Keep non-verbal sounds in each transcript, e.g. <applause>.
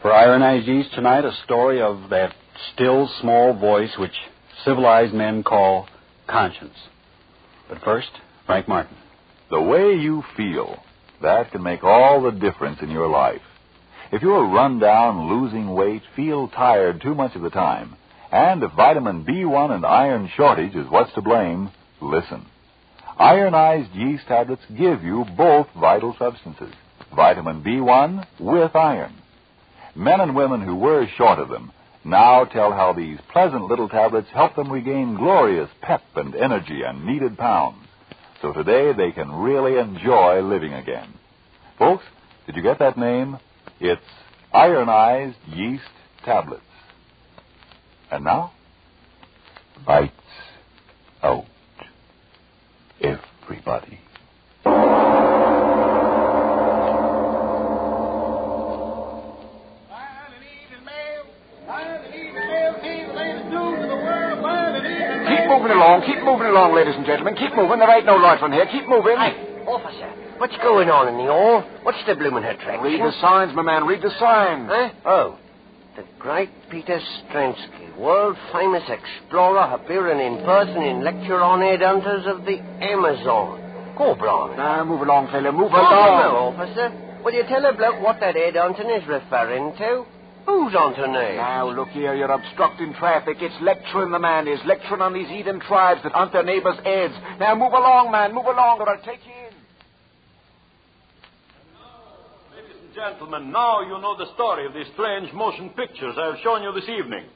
For Ironized Yeast tonight, a story of that still small voice which civilized men call conscience. But first, Frank Martin. The way you feel, that can make all the difference in your life. If you're run down, losing weight, feel tired too much of the time, and if vitamin B1 and iron shortage is what's to blame, listen. Ironized yeast tablets give you both vital substances, vitamin B1 with iron. Men and women who were short of them now tell how these pleasant little tablets help them regain glorious pep and energy and needed pounds. So today they can really enjoy living again. Folks, did you get that name? It's ironized yeast tablets. And now, lights out. Everybody. Moving along, keep moving along, ladies and gentlemen. Keep moving. There ain't no light from here. Keep moving. Hey, officer, what's going on in the hall? What's the bloomin' attraction? Read the signs, my man. Read the signs. Huh? Oh, the great Peter Stransky, world-famous explorer, appearing in person in lecture on headhunters of the Amazon. Go, Brown. Now, move along, fella. Move along. now, officer. Will you tell a bloke what that headhunting is referring to? Who's on to name? Now, look here. You're obstructing traffic. It's lecturing the man is. Lecturing on these heathen tribes that hunt their neighbors' heads. Now, move along, man. Move along, or I'll take you in. Ladies and gentlemen, now you know the story of these strange motion pictures I have shown you this evening.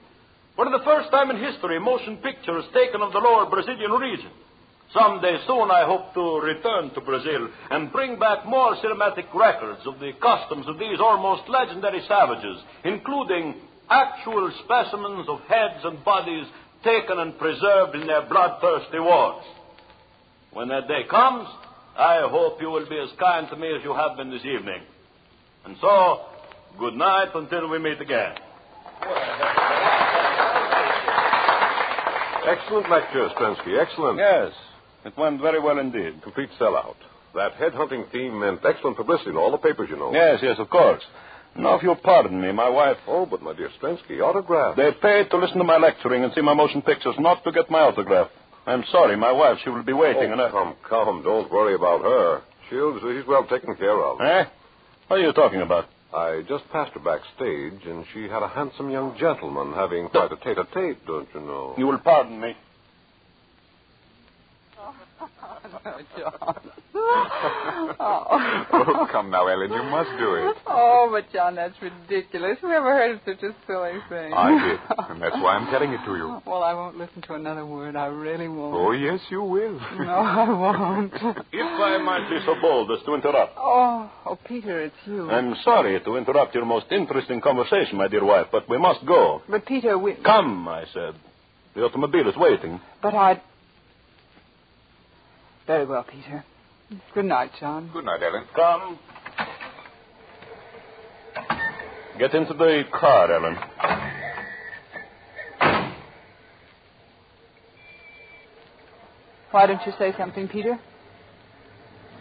For the first time in history, motion pictures taken of the lower Brazilian region. Someday soon I hope to return to Brazil and bring back more cinematic records of the customs of these almost legendary savages, including actual specimens of heads and bodies taken and preserved in their bloodthirsty wars. When that day comes, I hope you will be as kind to me as you have been this evening. And so, good night until we meet again. Excellent lecture, Stransky. Excellent. Yes, it went very well indeed. Complete sellout. That headhunting theme meant excellent publicity in all the papers, you know. Yes, yes, of course. Now, if you'll pardon me, my wife. Oh, but my dear Stransky, autograph. They paid to listen to my lecturing and see my motion pictures, not to get my autograph. I'm sorry, my wife, she will be waiting, oh, and I. come, come. Don't worry about her. She'll, she's well taken care of. Eh? What are you talking about? I just passed her backstage, and she had a handsome young gentleman having quite a tete-a-tete, don't you know? You will pardon me. John. oh, <laughs> come now, Ellen. You must do it. Oh, but John, that's ridiculous. Who ever heard of such a silly thing? I did, and that's why I'm telling it to you. <laughs> Well, I won't listen to another word. I really won't. Oh, yes, you will. No, I won't. <laughs> If I might be so bold as to interrupt. Oh, oh, Peter, it's you. I'm sorry to interrupt your most interesting conversation, my dear wife, but we must go. But Peter, we. Come, I said. The automobile is waiting. But I. Very well, Peter. Good night, John. Good night, Ellen. Come. Get into the car, Ellen. Why don't you say something, Peter?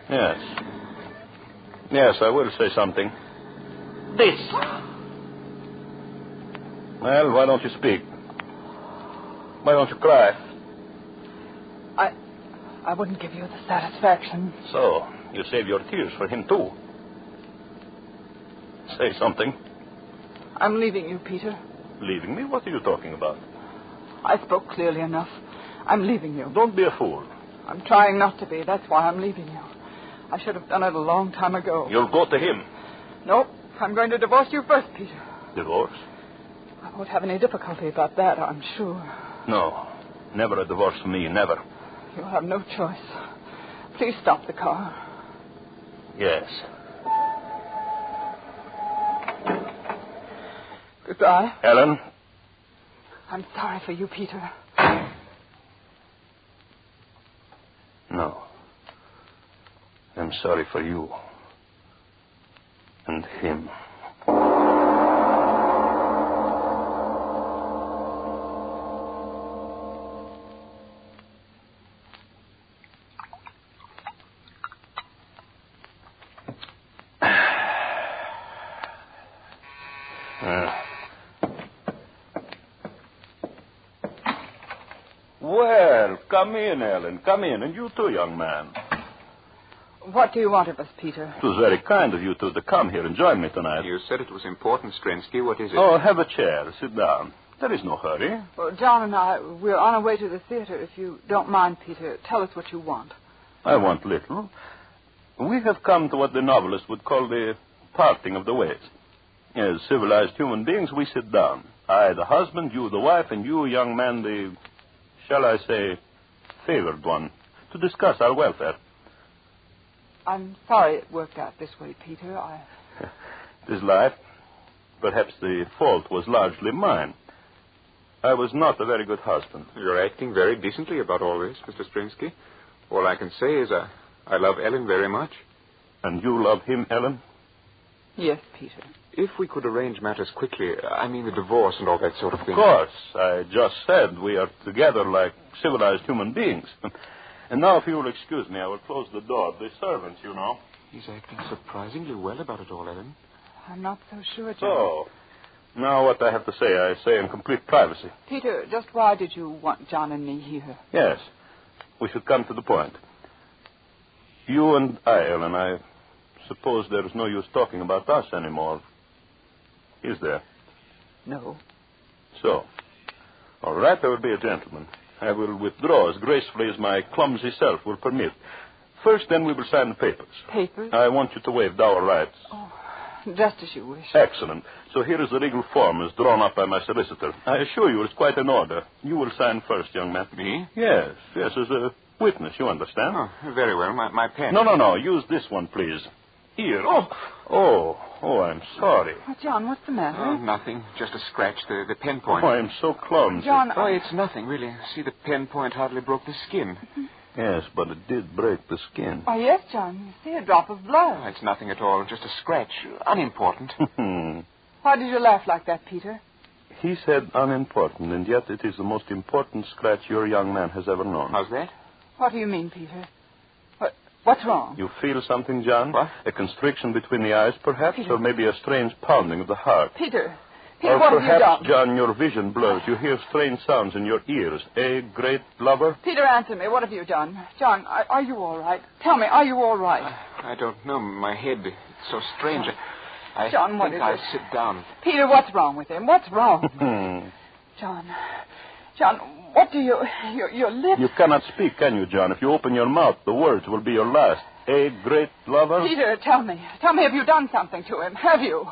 Yes. Yes, I will say something. This. Well, why don't you speak? Why don't you cry? I. Wouldn't give you the satisfaction. So, you save your tears for him, too. Say something. I'm leaving you, Peter. Leaving me? What are you talking about? I spoke clearly enough. I'm leaving you. Don't be a fool. I'm trying not to be. That's why I'm leaving you. I should have done it a long time ago. You'll go to him. No, I'm going to divorce you first, Peter. Divorce? I won't have any difficulty about that, I'm sure. No. Never a divorce for me, never. You'll have no choice. Please stop the car. Yes. Goodbye. Ellen? I'm sorry for you, Peter. No. I'm sorry for you. And him. Uh. Well, come in, Ellen. Come in. And you too, young man. What do you want of us, Peter? It was very kind of you two to come here and join me tonight. You said it was important, Stransky. What is it? Oh, have a chair. Sit down. There is no hurry. Well, John and I, we're on our way to the theater. If you don't mind, Peter, tell us what you want. I want little. We have come to what the novelist would call the parting of the ways. As civilized human beings, we sit down. I, the husband, you, the wife, and you, young man, the, shall I say, favored one, to discuss our welfare. I'm sorry it worked out this way, Peter. I. <laughs> It is life. Perhaps the fault was largely mine. I was not a very good husband. You're acting very decently about all this, Mr. Stransky. All I can say is I, I love Ellen very much. And you love him, Ellen? Yes, Peter. If we could arrange matters quickly, I mean the divorce and all that sort of thing. Of course. I just said we are together like civilized human beings. <laughs> And now, if you will excuse me, I will close the door. The servants, you know. He's acting surprisingly well about it all, Ellen. I'm not so sure, John. Oh. now what I have to say, I say in complete privacy. Peter, just why did you want John and me here? Yes, we should come to the point. You and I, Ellen, I suppose there is no use talking about us anymore. Is there? No. So, all right, there will be a gentleman. I will withdraw as gracefully as my clumsy self will permit. First, then, we will sign the papers. Papers? I want you to waive dower rights. Oh, just as you wish. Excellent. So here is the legal form as drawn up by my solicitor. I assure you it's quite in order. You will sign first, young man. Me? Yes, yes, as a witness, you understand? Oh, very well. My, my pen. No, no, no. Use this one, please. Here. Oh, oh, oh, I'm sorry. Oh, John, what's the matter? Oh, nothing. Just a scratch. The, the pen point. Oh, I'm so clumsy. John, Oh, I- it's nothing, really. See, the pen point hardly broke the skin. Mm-hmm. Yes, but it did break the skin. Oh, yes, John. You see a drop of Oh, blood. it's nothing at all. Just a scratch. Unimportant. <laughs> Why did you laugh like that, Peter? he said unimportant, and yet it is the most important scratch your young man has ever known. How's that? What do you mean, Peter? What, what's wrong? You feel something, John? What? A constriction between the eyes, perhaps, Peter. or maybe a strange pounding of the heart. Peter, Peter, or what have you perhaps, done? John, your vision blurs. You hear strange sounds in your ears. A great lover? Peter, answer me. What have you done? John, are, are you all right? Tell me, are you all right? I don't know. My head. It's so strange. I John, what think is I'll it? sit down. Peter, what's wrong with him? What's wrong? <laughs> Hmm. John, John, what do you... Your, your lips... You cannot speak, can you, John? If you open your mouth, the words will be your last. A great lover? Peter, tell me. Tell me, have you done something to him? Have you?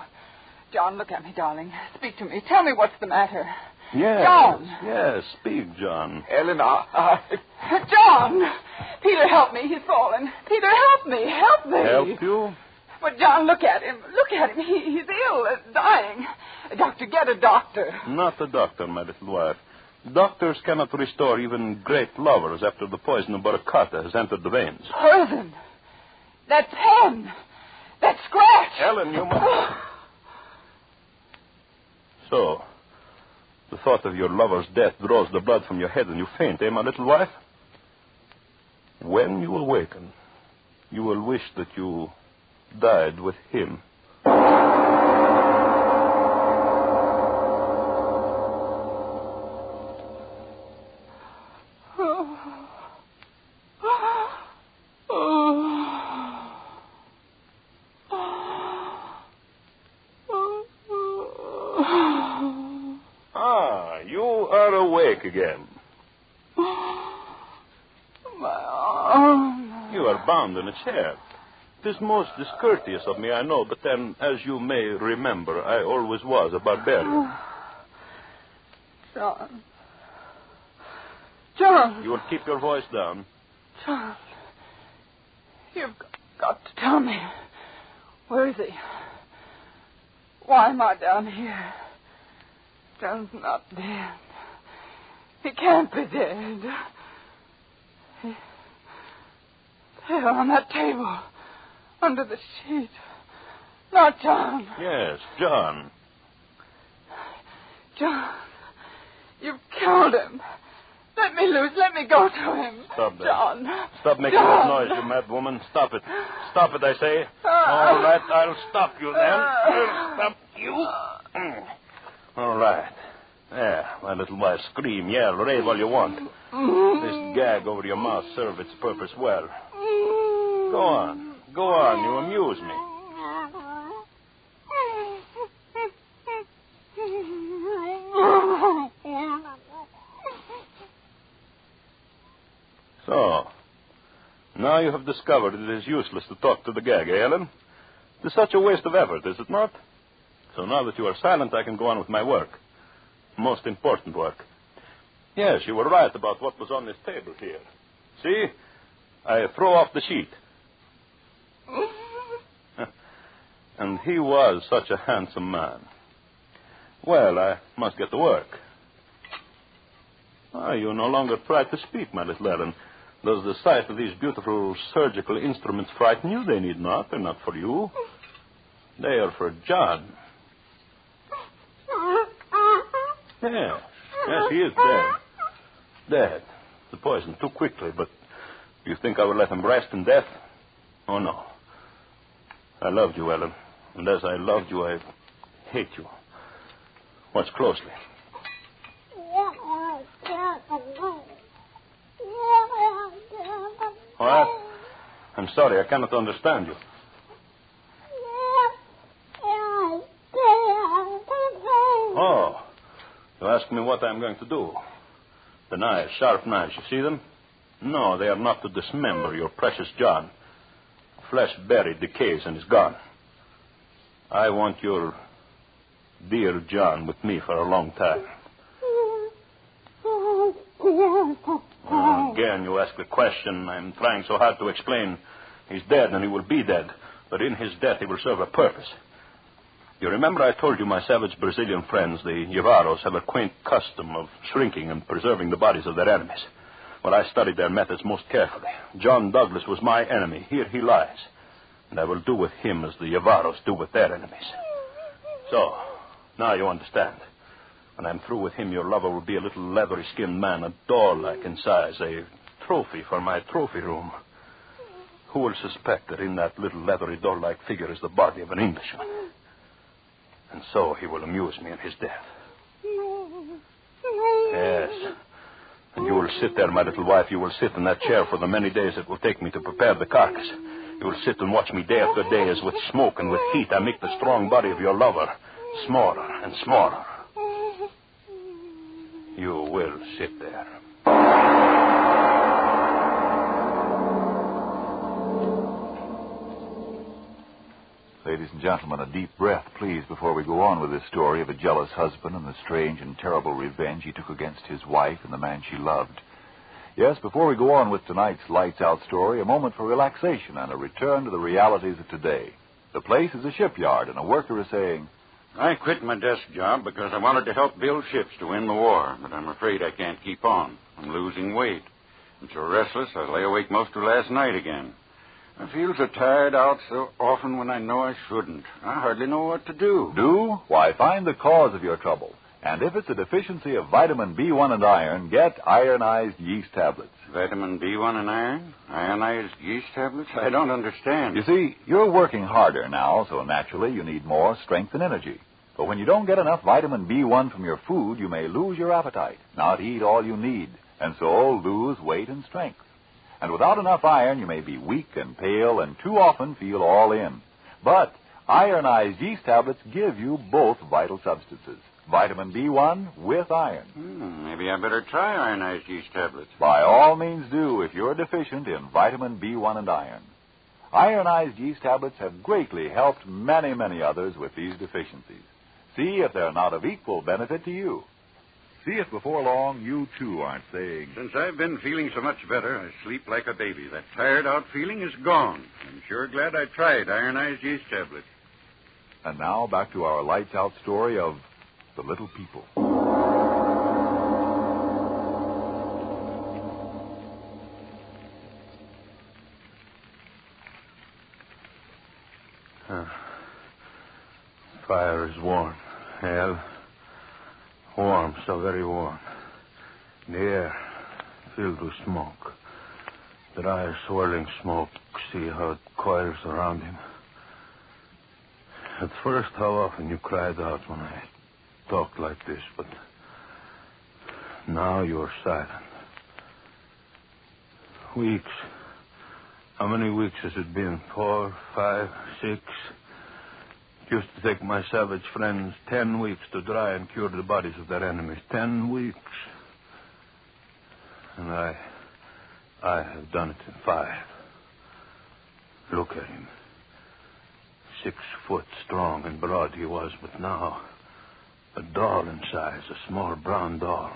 John, look at me, darling. Speak to me. Tell me what's the matter. Yes. John. Yes, speak, John. Ellen, I, I, John! Peter, help me. He's fallen. Peter, help me. Help me. Help you? But, John, look at him. Look at him. He, he's ill, uh, dying. Doctor, get a doctor. Not a doctor, my little wife. Doctors cannot restore even great lovers after the poison of Baracata has entered the veins. Poison. That pen. That scratch. Ellen, you must. So, the thought of your lover's death draws the blood from your head and you faint, eh, my little wife? when you awaken, you will wish that you died with him. Ah, you are awake again. My arm. You are bound in a chair. It is most discourteous of me, I know, but then, as you may remember, I always was a barbarian. John. John. You will keep your voice down. John. You've got to tell me. Where is he? Why am I down here? John's not dead. He can't be dead. He... There on that table. Under the sheet. Not John. Yes, John. John. You've killed him. Let me loose. Let me go to him. Stop that. John. Stop making John. that noise, you mad woman. Stop it. Stop it, I say. All right, I'll stop you then. I'll stop you. Mm. All right. There, my little wife, scream, yell, rave all you want. This gag over your mouth served its purpose well. Go on. Go on. You amuse me. So, now you have discovered it is useless to talk to the gag, eh, Ellen? It is such a waste of effort, is it not? So now that you are silent, I can go on with my work. Most important work. Yes, you were right about what was on this table here. See? I throw off the sheet. <laughs> and he was such a handsome man. Well, I must get to work. Ah, you no longer try to speak, my little Ellen. Does the sight of these beautiful surgical instruments frighten you? They need not. They're not for you. They are for John. Yes. Yes, he is dead. Dead. The poison too quickly, but you think I would let him rest in death? Oh, no. I loved you, Ellen. And as I loved you, I hate you. Watch closely. What? I'm sorry, I cannot understand you. Oh, you ask me what I'm going to do. The knives, sharp knives, you see them? No, they are not to dismember your precious John. Flesh buried, decays, and is gone. I want your dear John with me for a long time. Oh, again, you ask the question. I'm trying so hard to explain. He's dead, and he will be dead. But in his death, he will serve a purpose. You remember I told you my savage Brazilian friends, the Jivaros, have a quaint custom of shrinking and preserving the bodies of their enemies. Well, I studied their methods most carefully. John Douglas was my enemy. Here he lies. And I will do with him as the Jivaros do with their enemies. So, now you understand. When I'm through with him, your lover will be a little leathery skinned man, a doll like in size, a trophy for my trophy room. Who will suspect that in that little leathery doll like figure is the body of an Englishman? And so he will amuse me in his death. no. Yes. And you will sit there, my little wife. You will sit in that chair for the many days it will take me to prepare the carcass. You will sit and watch me day after day as with smoke and with heat I make the strong body of your lover smaller and smaller. You will sit there. Ladies and gentlemen, a deep breath, please, before we go on with this story of a jealous husband and the strange and terrible revenge he took against his wife and the man she loved. Yes, before we go on with tonight's lights out story, a moment for relaxation and a return to the realities of today. The place is a shipyard, and a worker is saying, I quit my desk job because I wanted to help build ships to win the war, but I'm afraid I can't keep on. I'm losing weight. I'm so restless I lay awake most of last night again. I feel so tired out so often when I know I shouldn't. I hardly know what to do. Do? Why, find the cause of your trouble. And if it's a deficiency of vitamin B1 and iron, get ironized yeast tablets. Vitamin B1 and iron? Ironized yeast tablets? I don't understand. You see, you're working harder now, so naturally you need more strength and energy. But when you don't get enough vitamin B1 from your food, you may lose your appetite, not eat all you need, and so lose weight and strength. And without enough iron, you may be weak and pale and too often feel all in. But ironized yeast tablets give you both vital substances. Vitamin B1 with iron. Hmm, maybe I better try ironized yeast tablets. By all means do if you're deficient in vitamin B1 and iron. Ironized yeast tablets have greatly helped many, many others with these deficiencies. See if they're not of equal benefit to you. See if before long you too aren't saying, Since I've been feeling so much better, I sleep like a baby. That tired out feeling is gone. I'm sure glad I tried ironized yeast tablets. And now back to our lights out story of the little people. Ah, fire is warm. Hell, warm, so very warm. The air filled with smoke. Dry, swirling smoke. See how it coils around him. At first, how often you cried out when I talked like this, but now you're silent. Weeks. How many weeks has it been? Four, five, six? Used to take my savage friends ten weeks to dry and cure the bodies of their enemies. Ten weeks. And I. I have done it in five. Look at him. Six foot strong and broad he was, but now. A doll in size, a small brown doll.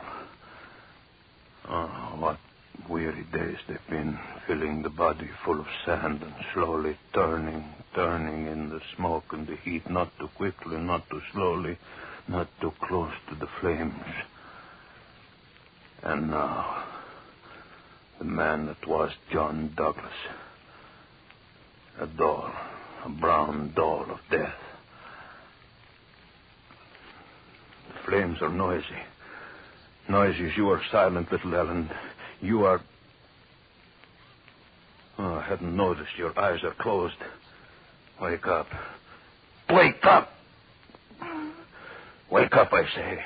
Oh, what weary days they've been, filling the body full of sand and slowly turning, turning in the smoke and the heat, not too quickly, not too slowly, not too close to the flames. And now, the man that was John Douglas. A doll, a brown doll of death. The flames are noisy. Noisy as you are silent, little Ellen. You are. Oh, I hadn't noticed. Your eyes are closed. Wake up. Wake up! Wake up, I say.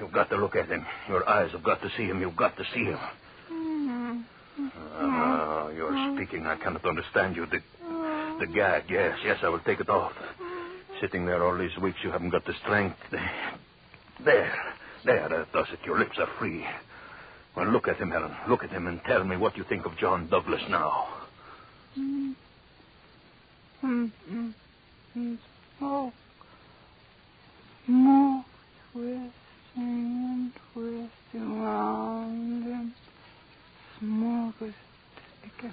You've got to look at him. Your eyes have got to see him. You've got to see him. Mm-hmm. Ah, you're mm-hmm. speaking. I cannot understand you. The, mm-hmm. the gag, yes, yes, I will take it off. Sitting there all these weeks, you haven't got the strength. There, there, that does it. Your lips are free. Well, look at him, Ellen. Look at him and tell me what you think of John Douglas now. Mm, mm, mm, oh. Smoke. Smoke twisting and twisting round him. Smoke is him.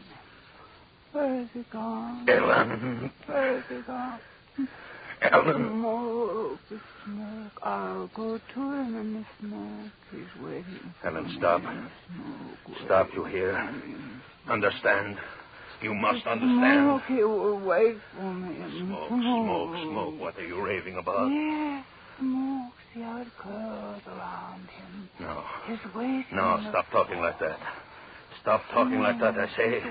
Where is he gone? Ellen. Where is he gone? Ellen. Smoke, smoke. I'll go to him in the smoke. He's waiting. for Ellen, stop. the. Stop, you hear? Understand. You must understand. Smoke, he will wait for me Smoke, smoke, smoke. What are you raving about? Yes, smoke. See how it curls around him. No. He's waiting. No, stop talking like that. Stop talking like that, I say.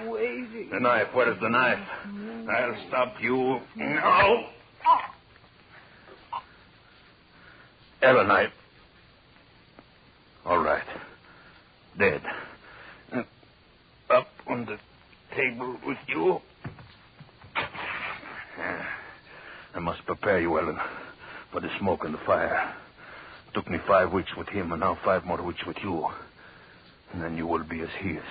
The knife, where's the knife? I'll stop you. No! Ellen, I. All right. Dead. Uh, Up on the table with you. I must prepare you, Ellen, for the smoke and the fire. Took me five weeks with him, and now five more weeks with you. And then you will be as he is.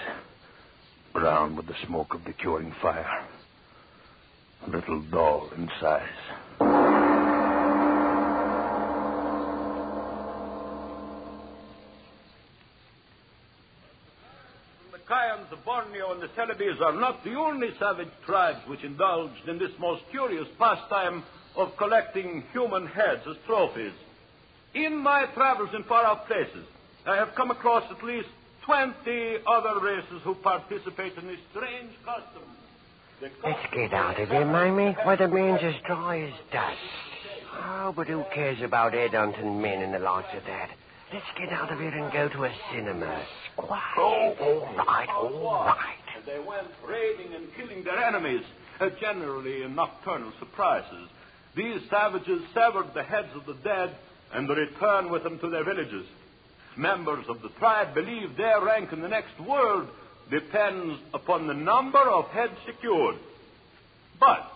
Brown with the smoke of the curing fire. A little doll in size. Kayans, the Borneo, and the Celebes are not the only savage tribes which indulged in this most curious pastime of collecting human heads as trophies. In my travels in far off places, I have come across at least 20 other races who participate in this strange custom. Let's get out of here, Mamie, where the man's as dry as dust. Oh, but who cares about headhunting men and the likes of that? Let's get out of here and go to a cinema. Quiet. Oh, all right, all right. And they went raiding and killing their enemies, uh, generally in nocturnal surprises. These savages severed the heads of the dead and returned with them to their villages. Members of the tribe believe their rank in the next world depends upon the number of heads secured. But,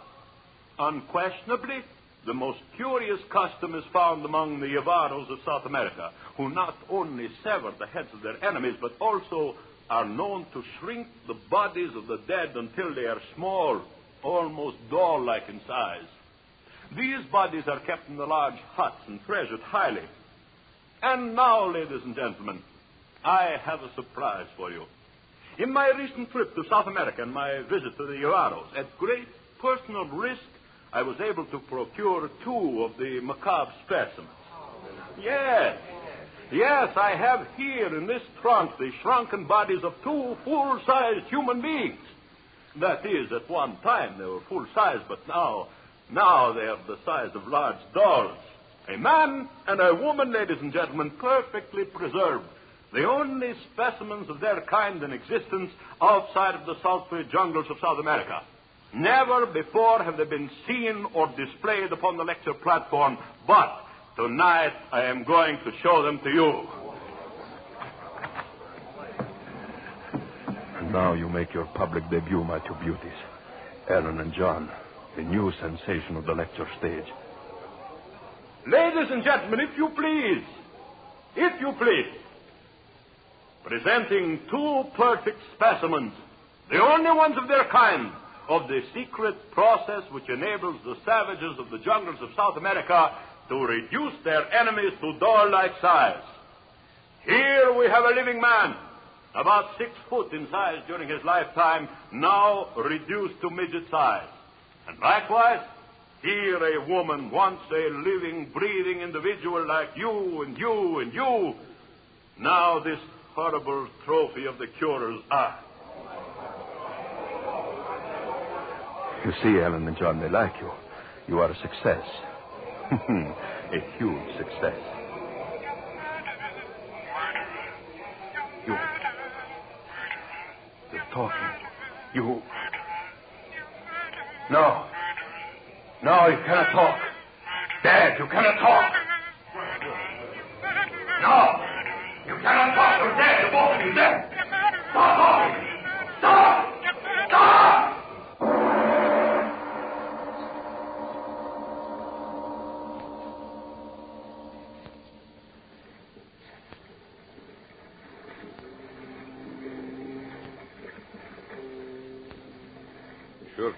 unquestionably, the most curious custom is found among the Jivaros of South America, who not only sever the heads of their enemies, but also are known to shrink the bodies of the dead until they are small, almost doll like in size. These bodies are kept in the large huts and treasured highly. And now, ladies and gentlemen, I have a surprise for you. In my recent trip to South America and my visit to the Jivaros, at great personal risk, I was able to procure two of the macabre specimens. Yes. Yes, I have here in this trunk the shrunken bodies of two full sized human beings. That is, at one time they were full size, but now, now they are the size of large dolls. A man and a woman, ladies and gentlemen, perfectly preserved. The only specimens of their kind in existence outside of the sultry jungles of South America. Never before have they been seen or displayed upon the lecture platform, but tonight I am going to show them to you. And now you make your public debut, my two beauties. Ellen and John, the new sensation of the lecture stage. Ladies and gentlemen, if you please, if you please, presenting two perfect specimens, the only ones of their kind, of the secret process which enables the savages of the jungles of South America to reduce their enemies to doll-like size. Here we have a living man, about six foot in size during his lifetime, now reduced to midget size. And likewise, here a woman, once a living, breathing individual like you and you and you, now this horrible trophy of the curer's art. You see, Ellen and John, they like you. You are a success. <laughs> a huge success. You. You're talking. You. No. No, you cannot talk. Dad, you cannot talk. No. You cannot talk. You're dead. You're both of you dead.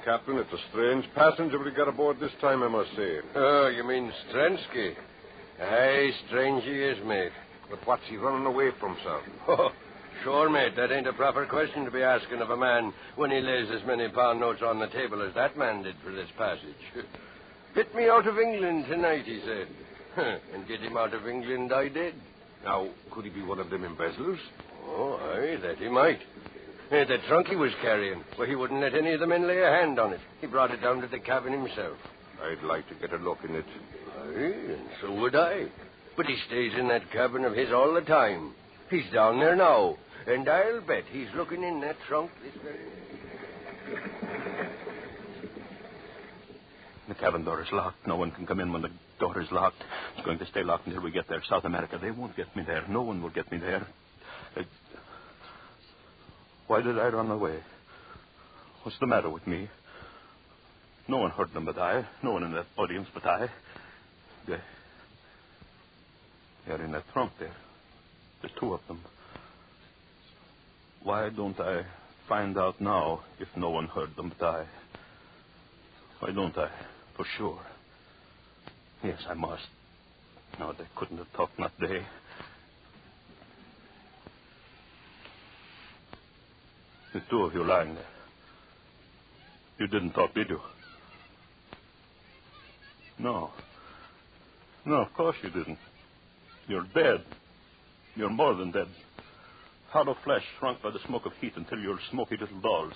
Captain, it's a strange passenger we got aboard this time, I must say. Oh, you mean Stransky? Aye, strange he is, mate. But what's he running away from, sir? <laughs> Oh, sure, mate. That ain't a proper question to be asking of a man when he lays as many pound notes on the table as that man did for this passage. <laughs> Get me out of England tonight, he said. <laughs> and get him out of England I did. Now, could he be one of them embezzlers? Oh, aye, that he might. Eh, the trunk he was carrying, well, he wouldn't let any of the men lay a hand on it. He brought it down to the cabin himself. I'd like to get a look in it. Aye, and so would I. But he stays in that cabin of his all the time. He's down there now, and I'll bet he's looking in that trunk this very The cabin door is locked. No one can come in when the door is locked. It's going to stay locked until we get there. South America, they won't get me there. No one will get me there. Uh, why did I run away? What's the matter with me? No one heard them but I. No one in that audience but I. They, they're in that trunk there. The two of them. Why don't I find out now if no one heard them but I? Why don't I? For sure. Yes, I must. No, they couldn't have talked, not they. The two of you lying there. You didn't talk, did you? No. No, of course you didn't. You're dead. You're more than dead. Hollow flesh shrunk by the smoke of heat until you're smoky little dolls.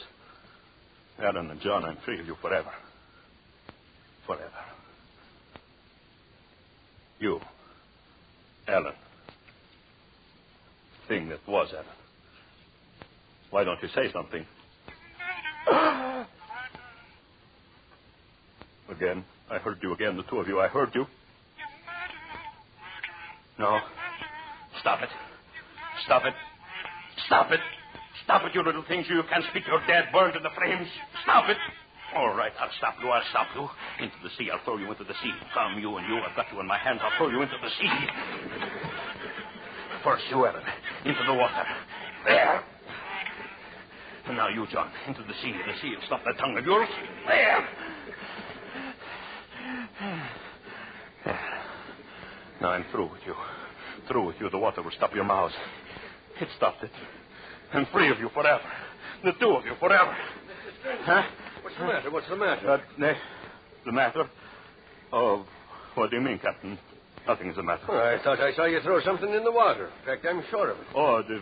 Alan and John, I'm free of you forever. Forever. You. Ellen. Thing that was Ellen. Why don't you say something? <gasps> again. I heard you again, the two of you. I heard you. No. Stop it. Stop it. Stop it. Stop it, you little things. You can't speak. You're dead, burned in the flames. Stop it. All right, I'll stop you. I'll stop you. Into the sea. I'll throw you into the sea. Come, you and you. I've got you in my hands. I'll throw you into the sea. First, you, Ellen. Into the water. There. And now you, John. Into the sea. The sea will stop that tongue of yours. There. There. Now I'm through with you. Through with you. The water will stop your mouths. It stopped it. And free of you forever. The two of you forever. Huh? What's the matter? What's the matter? Uh, ne- the matter? Oh, what do you mean, Captain? Nothing's the matter. Oh, I thought I saw you throw something in the water. In fact, I'm sure of it. Oh, the,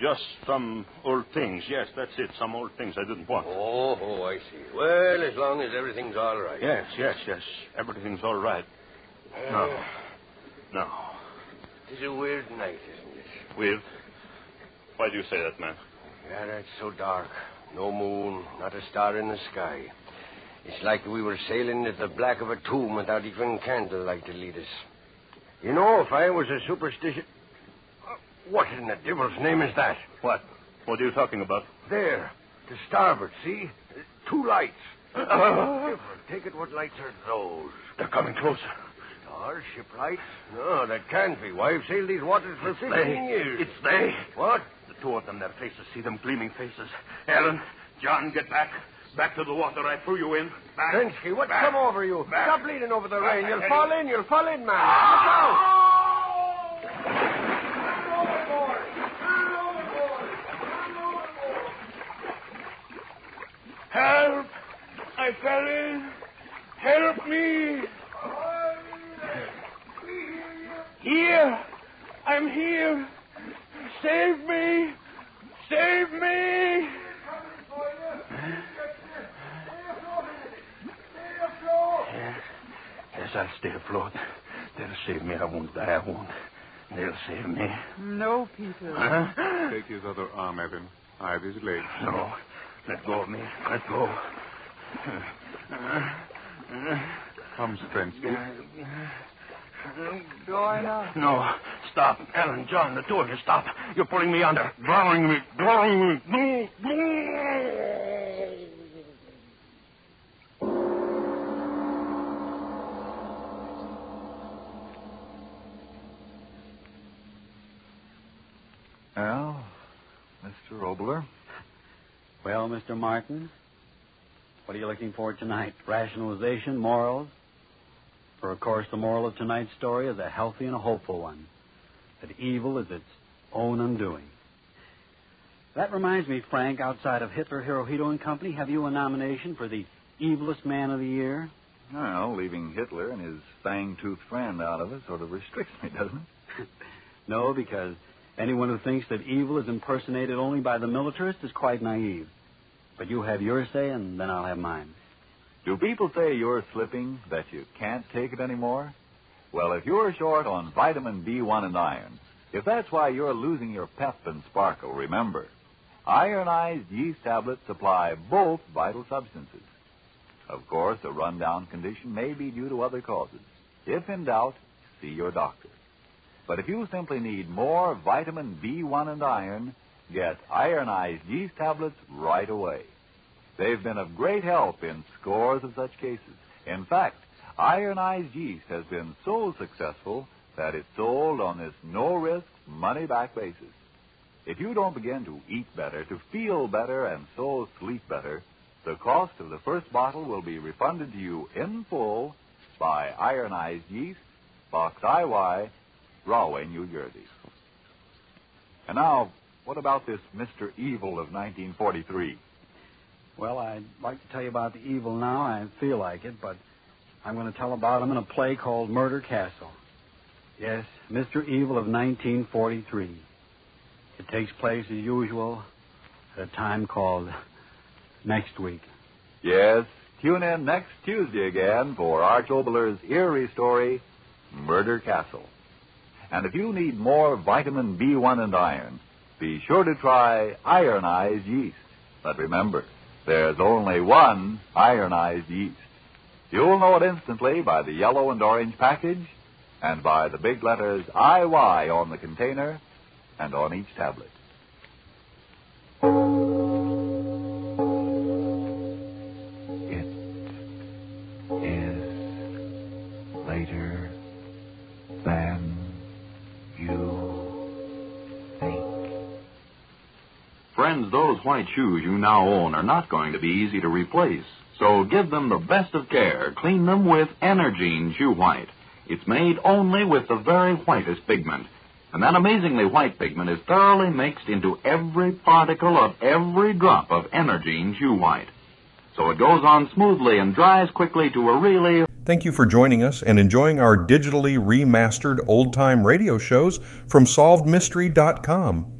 just some old things. Yes, that's it. Some old things I didn't want. Oh, oh, I see. Well, as long as everything's all right. Yes, yes, yes. Everything's all right. Uh, no. No. It's a weird night, isn't it? Weird? Why do you say that, man? Yeah, it's so dark. No moon, not a star in the sky. It's like we were sailing at the black of a tomb without even candlelight to lead us. You know, if I was a superstition. What in the devil's name is that? What? What are you talking about? There, to starboard, see? Two lights. <clears throat> Different. Take it, what lights are those? They're coming closer. Stars, ship lights? No, that can't be. Why, I've sailed these waters for 15 they. years. It's they. What? The two of them, their faces, see them gleaming faces. Ellen, John, get back. Back to the water. I threw you in. Back. Bensky, what's Back. come over you? Back. Stop leaning over the Back, rain. You'll fall in. You'll fall in, man. Ah! Look out! Help! I fell in. Help me! Here! I'm here! Save me! Save me! Yes, I'll stay afloat. They'll save me. I won't die. I won't. They'll save me. No, Peter. Huh? Take his other arm, Evan. I have his leg. No. Let go of me. Let go. Come, Stransky. Going up. No. Stop. Ellen, John, the two of you, stop. You're pulling me under. Drowning me. Drowning me. No. No. Well, Mr. Oboler, Well, Mr. Martin, what are you looking for tonight? Rationalization, morals? For, of course, the moral of tonight's story is a healthy and a hopeful one that evil is its own undoing. That reminds me, Frank, outside of Hitler, Hirohito, and Company, have you a nomination for the evilest man of the year? well, leaving Hitler and his fang-toothed friend out of it sort of restricts me, doesn't it? <laughs> No, because anyone who thinks that evil is impersonated only by the militarist is quite naive. But you have your say, and then I'll have mine. Do people say you're slipping, that you can't take it anymore? Well, if you're short on vitamin B1 and iron, if that's why you're losing your pep and sparkle, remember, ironized yeast tablets supply both vital substances. Of course, a rundown condition may be due to other causes. If in doubt, see your doctor. But if you simply need more vitamin B1 and iron, get ironized yeast tablets right away. They've been of great help in scores of such cases. In fact, ironized yeast has been so successful that it's sold on this no risk, money back basis. If you don't begin to eat better, to feel better, and so sleep better, the cost of the first bottle will be refunded to you in full by ironized yeast, Box IY, Rahway, New Jersey. And now, what about this Mr. Evil of 1943? Well, I'd like to tell you about the evil now. I feel like it, but I'm going to tell about him in a play called Murder Castle. Yes, Mr. Evil of 1943. It takes place as usual at a time called next week. Yes, tune in next Tuesday again for Arch Oboler's eerie story, Murder Castle. And if you need more vitamin B1 and iron, be sure to try ironized yeast. But remember, there's only one ironized yeast. You'll know it instantly by the yellow and orange package and by the big letters IY on the container and on each tablet. Those white shoes you now own are not going to be easy to replace. So give them the best of care. Clean them with Energine Shoe White. It's made only with the very whitest pigment. And that amazingly white pigment is thoroughly mixed into every particle of every drop of Energine Shoe White. So it goes on smoothly and dries quickly to a really Thank you for joining us and enjoying our digitally remastered old time radio shows from SolvedMystery.com.